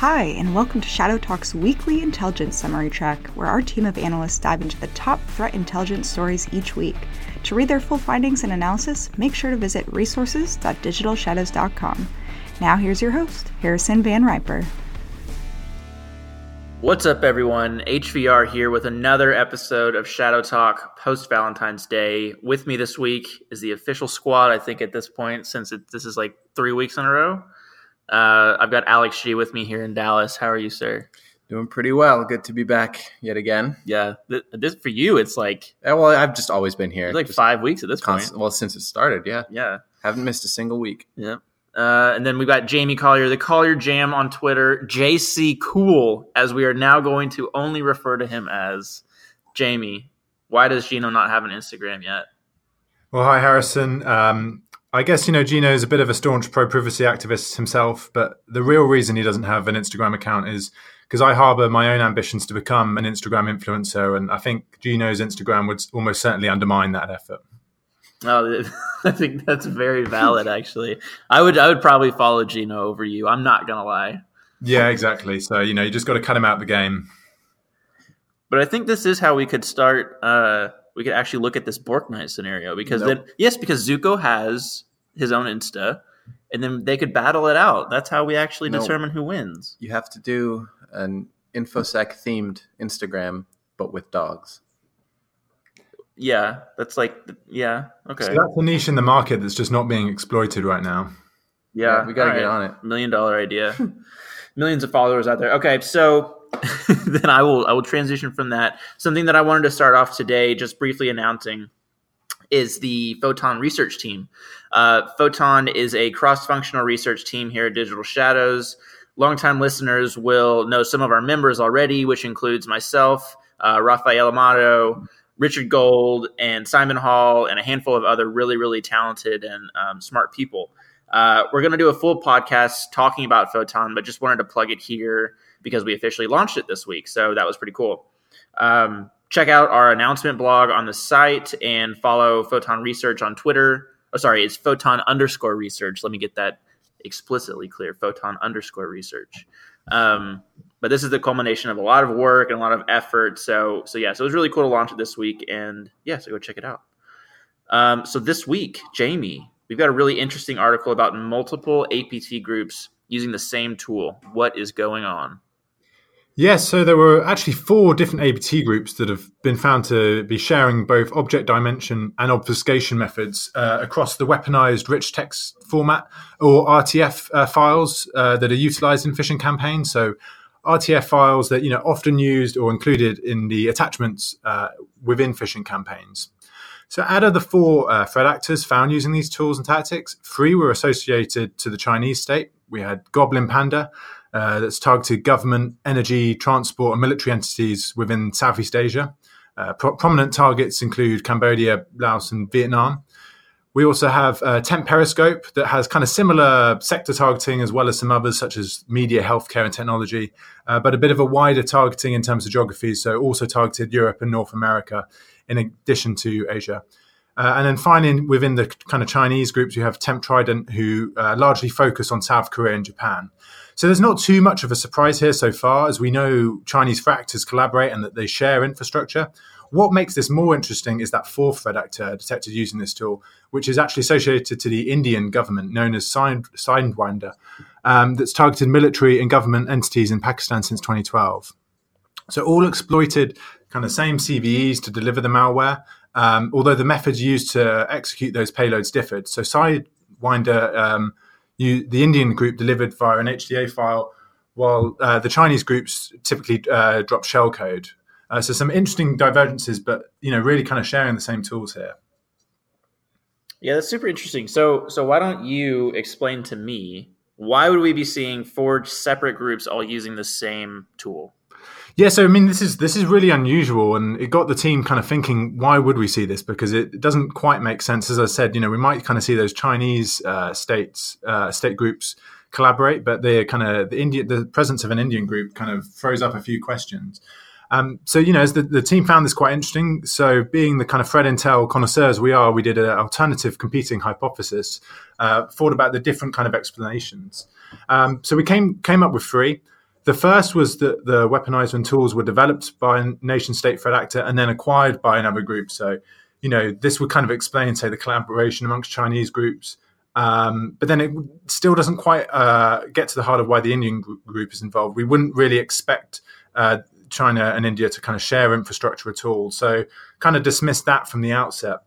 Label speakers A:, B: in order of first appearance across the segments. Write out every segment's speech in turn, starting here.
A: Hi, and welcome to ShadowTalk's weekly intelligence summary track, where our team of analysts dive into the top threat intelligence stories each week. To read their full findings and analysis, make sure to visit resources.digitalshadows.com. Now, here's your host, Harrison Van Riper.
B: What's up, everyone? HVR here with another episode of Shadow Talk post Valentine's Day. With me this week is the official squad, I think, at this point, since it, this is like three weeks in a row. Uh, I've got Alex G with me here in Dallas. How are you, sir?
C: Doing pretty well. Good to be back yet again.
B: Yeah, th- this for you, it's like
C: Yeah, well, I've just always been here.
B: it's like
C: Just
B: five weeks at this
C: constant-
B: point.
C: well, since it started, yeah.
B: Yeah,
C: Haven't missed a single week.
B: yeah. Uh, and then we've got Jamie Collier, the Collier Jam on Twitter, JC Cool, as we are now going to only refer to him as Jamie. Why does Gino not have an Instagram yet?
D: Well, hi, Harrison. Um, I guess, you know, Gino is a bit of a staunch pro privacy activist himself, but the real reason he doesn't have an Instagram account is because I harbor my own ambitions to become an Instagram influencer. And I think Gino's Instagram would almost certainly undermine that effort.
B: Oh, I think that's very valid. Actually, I would I would probably follow Gino over you. I'm not gonna lie,
D: Yeah, exactly. So, you know, you just got to cut him out of the game.
B: but I think this is how we could start. Uh, we could actually look at this Bork Knight scenario because
C: Nope.
B: then yes, because Zuko has his own Insta, and then they could battle it out. That's how we actually
C: Nope.
B: determine who wins.
C: You have to do an infosec themed Instagram, but with dogs.
B: Yeah, that's like yeah okay
D: So that's a niche in the market that's just not being exploited right now.
B: yeah.
C: we got to
B: all
C: get
B: right.
C: on it.
B: million dollar idea millions of followers out there okay so then i will i will transition from that. Something that i wanted to start off today just briefly announcing is the photon research team. Uh, photon is a cross-functional research team here at digital shadows. Longtime listeners will know some of our members already which includes myself uh, rafael amado richard gold and simon hall and a handful of other really really talented and um, smart people uh, we're going to do a full podcast talking about Photon, but just wanted to plug it here because we officially launched it this week. So that was pretty cool. Um, check out our announcement blog on the site and follow Photon Research on Twitter. Oh, sorry, it's Photon underscore research. Let me get that explicitly clear Photon underscore research. Um, but this is the culmination of a lot of work and a lot of effort. So, so yeah, so it was really cool to launch it this week. And yeah, so go check it out. Um, so this week, Jamie, we've got a really interesting article about multiple APT groups using the same tool. What is going on?
D: Yes, so there were actually four different APT groups that have been found to be sharing both object dimension and obfuscation methods uh, across the weaponized rich text format or RTF uh, files uh, that are utilized in phishing campaigns. So RTF files that you know often used or included in the attachments uh, within phishing campaigns. So, out of the four uh, threat actors found using these tools and tactics, three were associated to the Chinese state. We had Goblin Panda, uh, that's targeted government, energy, transport, and military entities within Southeast Asia. Uh, pro- prominent targets include Cambodia, Laos, and Vietnam. We also have uh, Temp Periscope that has kind of similar sector targeting as well as some others such as media, healthcare, and technology, uh, but a bit of a wider targeting in terms of geography. So also targeted Europe and North America in addition to Asia. Uh, and then finally, within the kind of Chinese groups, you have Temp Trident, who uh, largely focus on South Korea and Japan. So there's not too much of a surprise here so far, as we know Chinese threat actors collaborate and that they share infrastructure. What makes this more interesting is that fourth threat actor detected using this tool, which is actually associated to the Indian government, known as Sidewinder, um, that's targeted military and government entities in Pakistan since 2012. So all exploited kind of same CVEs to deliver the malware, um, although the methods used to execute those payloads differed. So Sidewinder, um, you, the Indian group delivered via an HTA file, while uh, the Chinese groups typically uh, drop shellcode. Uh, so some interesting divergences, but you know, really kind of sharing the same tools here.
B: Yeah, that's super interesting. So, so why don't you explain to me why would we be seeing four separate groups all using the same tool?
D: Yeah, so I mean, this is this is really unusual, and it got the team kind of thinking, why would we see this? Because it doesn't quite make sense. As I said, you know, we might kind of see those Chinese uh, states, uh, state groups collaborate, but they're kind of the Indian, the presence of an Indian group kind of throws up a few questions. Um, so you know, as the, the team found this quite interesting. So being the kind of threat intel connoisseurs we are, we did an alternative competing hypothesis, uh, thought about the different kind of explanations. Um, so we came came up with three. The first was that the weaponized tools were developed by a nation state threat actor and then acquired by another group. So, you know, this would kind of explain, say, the collaboration amongst Chinese groups. Um, but then it still doesn't quite uh, get to the heart of why the Indian group is involved. We wouldn't really expect uh, China and India to kind of share infrastructure at all. So, kind of dismissed that from the outset.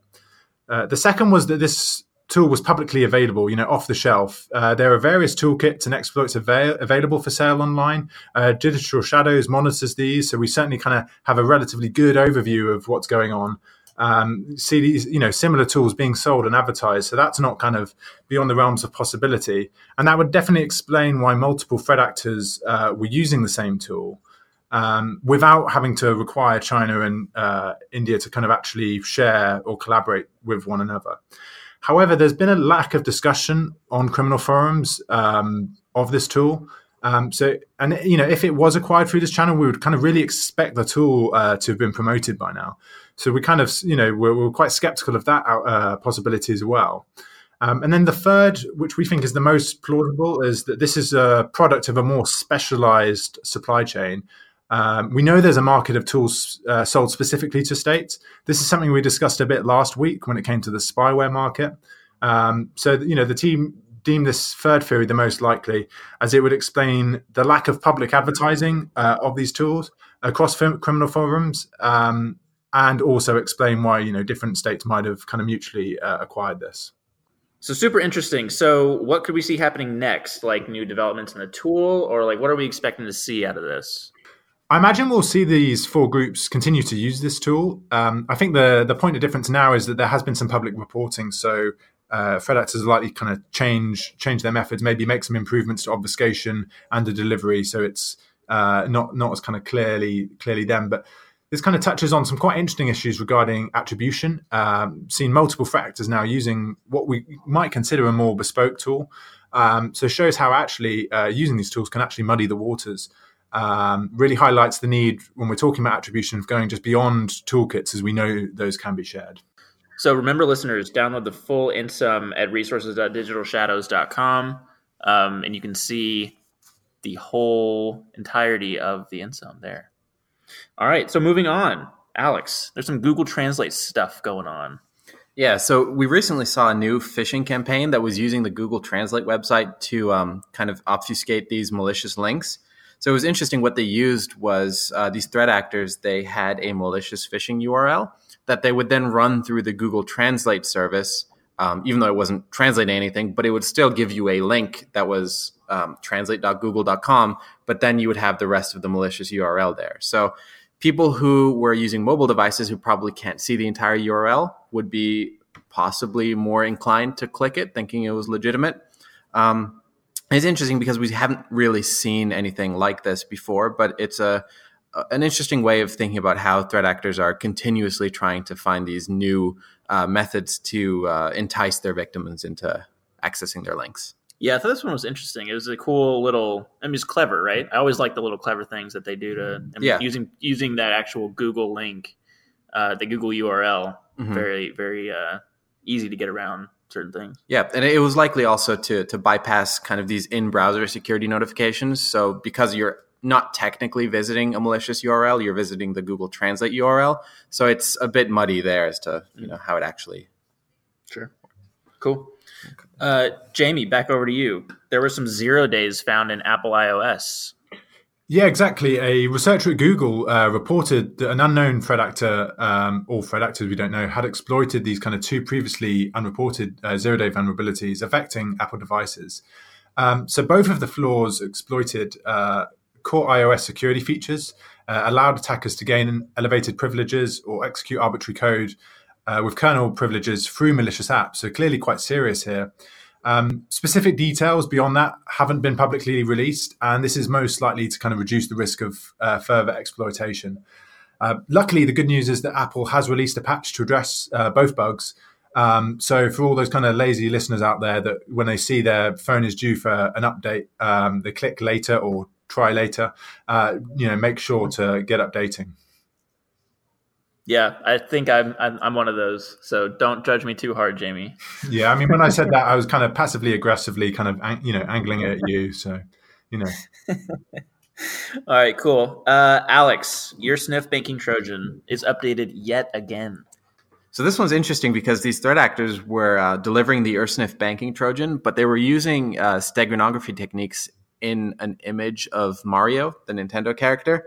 D: Uh, the second was that this tool was publicly available, you know, off the shelf. Uh, there are various toolkits and exploits avail- available for sale online. Uh, Digital Shadows monitors these, so we certainly kind of have a relatively good overview of what's going on. Um, see these, you know, similar tools being sold and advertised, so that's not kind of beyond the realms of possibility, and that would definitely explain why multiple threat actors uh, were using the same tool. Um, without having to require China and uh, India to kind of actually share or collaborate with one another. However, there's been a lack of discussion on criminal forums um, of this tool. Um, so, and you know, if it was acquired through this channel, we would kind of really expect the tool uh, to have been promoted by now. So we kind of, you know, we're, we're quite skeptical of that uh, possibility as well. Um, and then the third, which we think is the most plausible, is that this is a product of a more specialized supply chain um, we know there's a market of tools uh, sold specifically to states. This is something we discussed a bit last week when it came to the spyware market. Um, so, you know, the team deemed this third theory the most likely, as it would explain the lack of public advertising uh, of these tools across criminal forums, um, and also explain why you know different states might have kind of mutually uh, acquired this.
B: So super interesting. So, what could we see happening next? Like new developments in the tool, or like what are we expecting to see out of this?
D: I imagine we'll see these four groups continue to use this tool. Um, I think the the point of difference now is that there has been some public reporting, so uh, actors are likely kind of change change their methods, maybe make some improvements to obfuscation and the delivery, so it's uh, not not as kind of clearly clearly them. But this kind of touches on some quite interesting issues regarding attribution. Um, seen multiple threat actors now using what we might consider a more bespoke tool. Um, so shows how actually uh, using these tools can actually muddy the waters um, really highlights the need when we're talking about attribution of going just beyond toolkits as we know those can be shared.
B: So remember, listeners, download the full INSOM at resources.digitalshadows.com, um, and you can see the whole entirety of the INSOM there. All right, so moving on, Alex, there's some Google Translate stuff going on.
C: Yeah, so we recently saw a new phishing campaign that was using the Google Translate website to um, kind of obfuscate these malicious links. So it was interesting. What they used was uh, these threat actors. They had a malicious phishing URL that they would then run through the Google Translate service, um, even though it wasn't translating anything, but it would still give you a link that was um, translate.google.com. But then you would have the rest of the malicious URL there. So people who were using mobile devices who probably can't see the entire URL would be possibly more inclined to click it, thinking it was legitimate. Um, it's interesting because we haven't really seen anything like this before, but it's a an interesting way of thinking about how threat actors are continuously trying to find these new uh, methods to uh, entice their victims into accessing their links.
B: Yeah, I thought this one was interesting. It was a cool little. I mean, it's clever, right? I always like the little clever things that they do to. I mean, yeah. Using using that actual Google link, uh, the Google URL, mm-hmm. very very uh, easy to get around certain things.
C: Yeah, and it was likely also to to bypass kind of these in browser security notifications. So because you're not technically visiting a malicious URL, you're visiting the Google Translate URL. So it's a bit muddy there as to you know how it actually.
B: Sure. Cool. Uh, Jamie, back over to you. There were some zero days found in Apple iOS.
D: Yeah, exactly. A researcher at Google uh, reported that an unknown threat actor, um, or threat actors we don't know, had exploited these kind of two previously unreported uh, zero day vulnerabilities affecting Apple devices. Um, so both of the flaws exploited uh, core iOS security features, uh, allowed attackers to gain elevated privileges or execute arbitrary code uh, with kernel privileges through malicious apps. So clearly quite serious here. Um, specific details beyond that haven't been publicly released, and this is most likely to kind of reduce the risk of uh, further exploitation. Uh, luckily, the good news is that Apple has released a patch to address uh, both bugs. Um, so, for all those kind of lazy listeners out there that when they see their phone is due for an update, um, they click later or try later, uh, you know, make sure to get updating.
B: Yeah, I think I'm, I'm, I'm one of those. So don't judge me too hard, Jamie.
D: Yeah, I mean, when I said that, I was kind of passively aggressively, kind of you know, angling it at you. So, you know.
B: All right, cool. Uh, Alex, Ursnif banking Trojan is updated yet again.
C: So this one's interesting because these threat actors were uh, delivering the Ursnif banking Trojan, but they were using uh, steganography techniques in an image of Mario, the Nintendo character.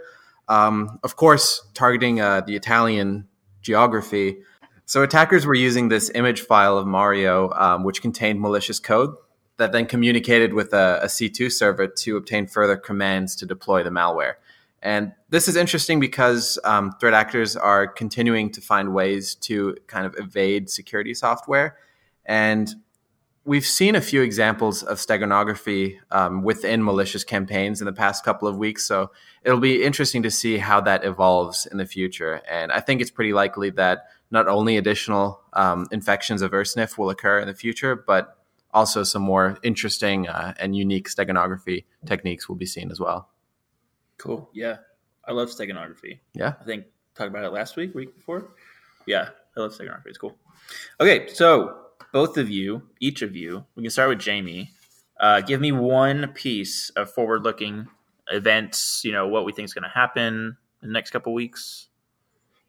C: Um, of course, targeting uh, the Italian geography. So attackers were using this image file of Mario, um, which contained malicious code that then communicated with a a C2 server to obtain further commands to deploy the malware. And this is interesting because um, threat actors are continuing to find ways to kind of evade security software. And we've seen a few examples of steganography um, within malicious campaigns in the past couple of weeks. So it'll be interesting to see how that evolves in the future. And I think it's pretty likely that not only additional um, infections of Ursnif will occur in the future, but also some more interesting uh, and unique steganography techniques will be seen as well.
B: Cool. Yeah. I love steganography.
C: Yeah.
B: I think talked about it last week, week before. Yeah, I love steganography. It's cool. Okay, so both of you, each of you, we can start with Jamie. Uh, give me one piece of forward-looking events. You know what we think is going to happen in the next couple weeks.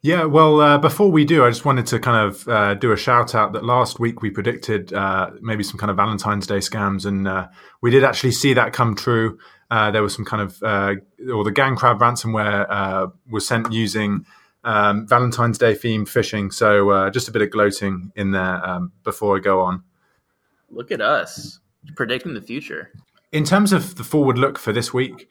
D: Yeah, well, uh, before we do, I just wanted to kind of uh, do a shout out that last week we predicted uh, maybe some kind of Valentine's Day scams, and uh, we did actually see that come true. Uh, there was some kind of, uh, or the GandCrab ransomware was sent using um, Valentine's Day theme phishing. So just a bit of gloating in there um, before I go on.
B: Look at us predicting the future.
D: In terms of the forward look for this week,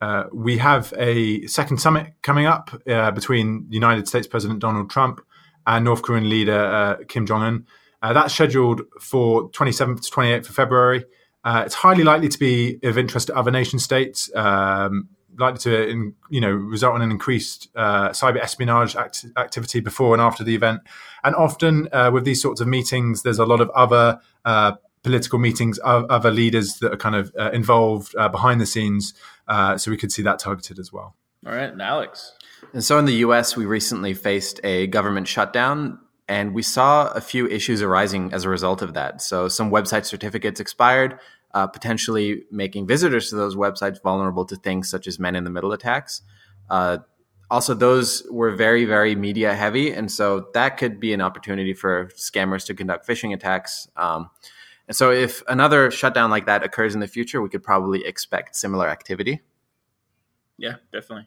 D: uh, we have a second summit coming up uh, between United States President Donald Trump and North Korean leader uh, Kim Jong Un. Uh, that's scheduled for 27th to 28th of February. Uh, it's highly likely to be of interest to other nation states, um, likely to in, you know result in an increased uh, cyber espionage act- activity before and after the event. And often uh, with these sorts of meetings, there's a lot of other uh, political meetings, other leaders that are kind of involved behind the scenes. Uh, so we could see that targeted as well.
B: All right, and Alex.
C: And so in the US, we recently faced a government shutdown, and we saw a few issues arising as a result of that. So some website certificates expired, uh, potentially making visitors to those websites vulnerable to things such as men in the middle attacks. Uh, also, those were very, very media heavy, and so that could be an opportunity for scammers to conduct phishing attacks. Um, and so, if another shutdown like that occurs in the future, we could probably expect similar activity.
B: Yeah, definitely.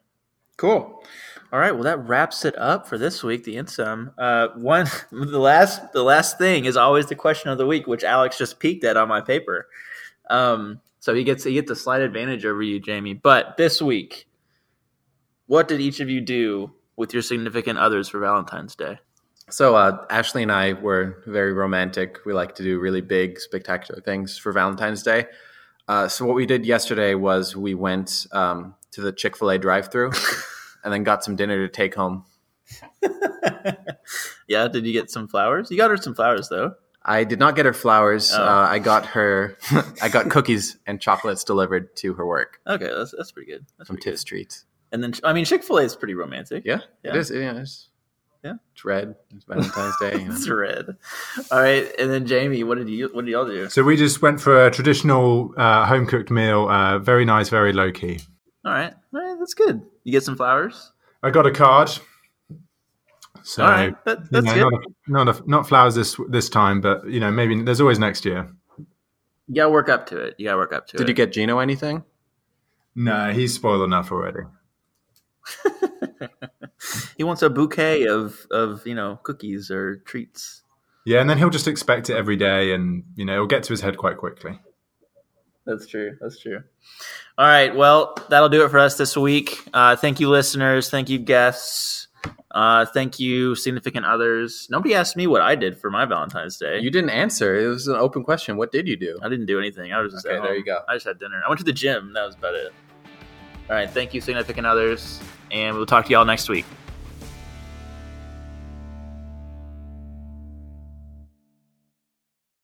B: Cool. All right. Well, that wraps it up for this week. The InSum. Uh, one, the last, the last thing is always the question of the week, which Alex just peeked at on my paper. Um, so he gets he gets a slight advantage over you, Jamie. But this week, what did each of you do with your significant others for Valentine's Day?
C: So uh, Ashley and I were very romantic. We like to do really big, spectacular things for Valentine's Day. Uh, so what we did yesterday was we went um, to the Chick Fil A drive-through and then got some dinner to take home.
B: yeah, did you get some flowers? You got her some flowers though.
C: I did not get her flowers. Oh. Uh, I got her. I got cookies and chocolates delivered to her work.
B: Okay, that's that's pretty good. That's
C: from Tiff's Treats.
B: And then I mean Chick Fil A is pretty romantic.
C: Yeah, yeah. it is. Yeah, it's,
B: yeah,
C: it's red. It's Valentine's Day.
B: You know? it's red. All right, and then Jamie, what did you? What did y'all do?
D: So we just went for a traditional uh, home cooked meal. Uh, very nice, very low key.
B: All right, all right, that's good. You get some flowers.
D: I got a card. So
B: all right, that, that's
D: you know,
B: good.
D: Not, a, not, a, not flowers this this time, but you know maybe there's always next year.
B: You gotta work up to it. You gotta work up to
C: Did
B: it.
C: Did you get Gino anything?
D: No, he's spoiled enough already.
B: he wants a bouquet of of you know cookies or treats.
D: Yeah, and then he'll just expect it every day, and you know it'll get to his head quite quickly.
B: That's true. That's true. All right. Well, that'll do it for us this week. Uh, thank you, listeners. Thank you, guests. Uh, thank you, significant others. Nobody asked me what I did for my Valentine's Day.
C: You didn't answer. It was an open question. What did you do?
B: I didn't do anything. I was just
C: okay. There you go.
B: I just had dinner. I went to the gym. That was about it. All right. Thank you, significant others, and we'll talk to y'all next week.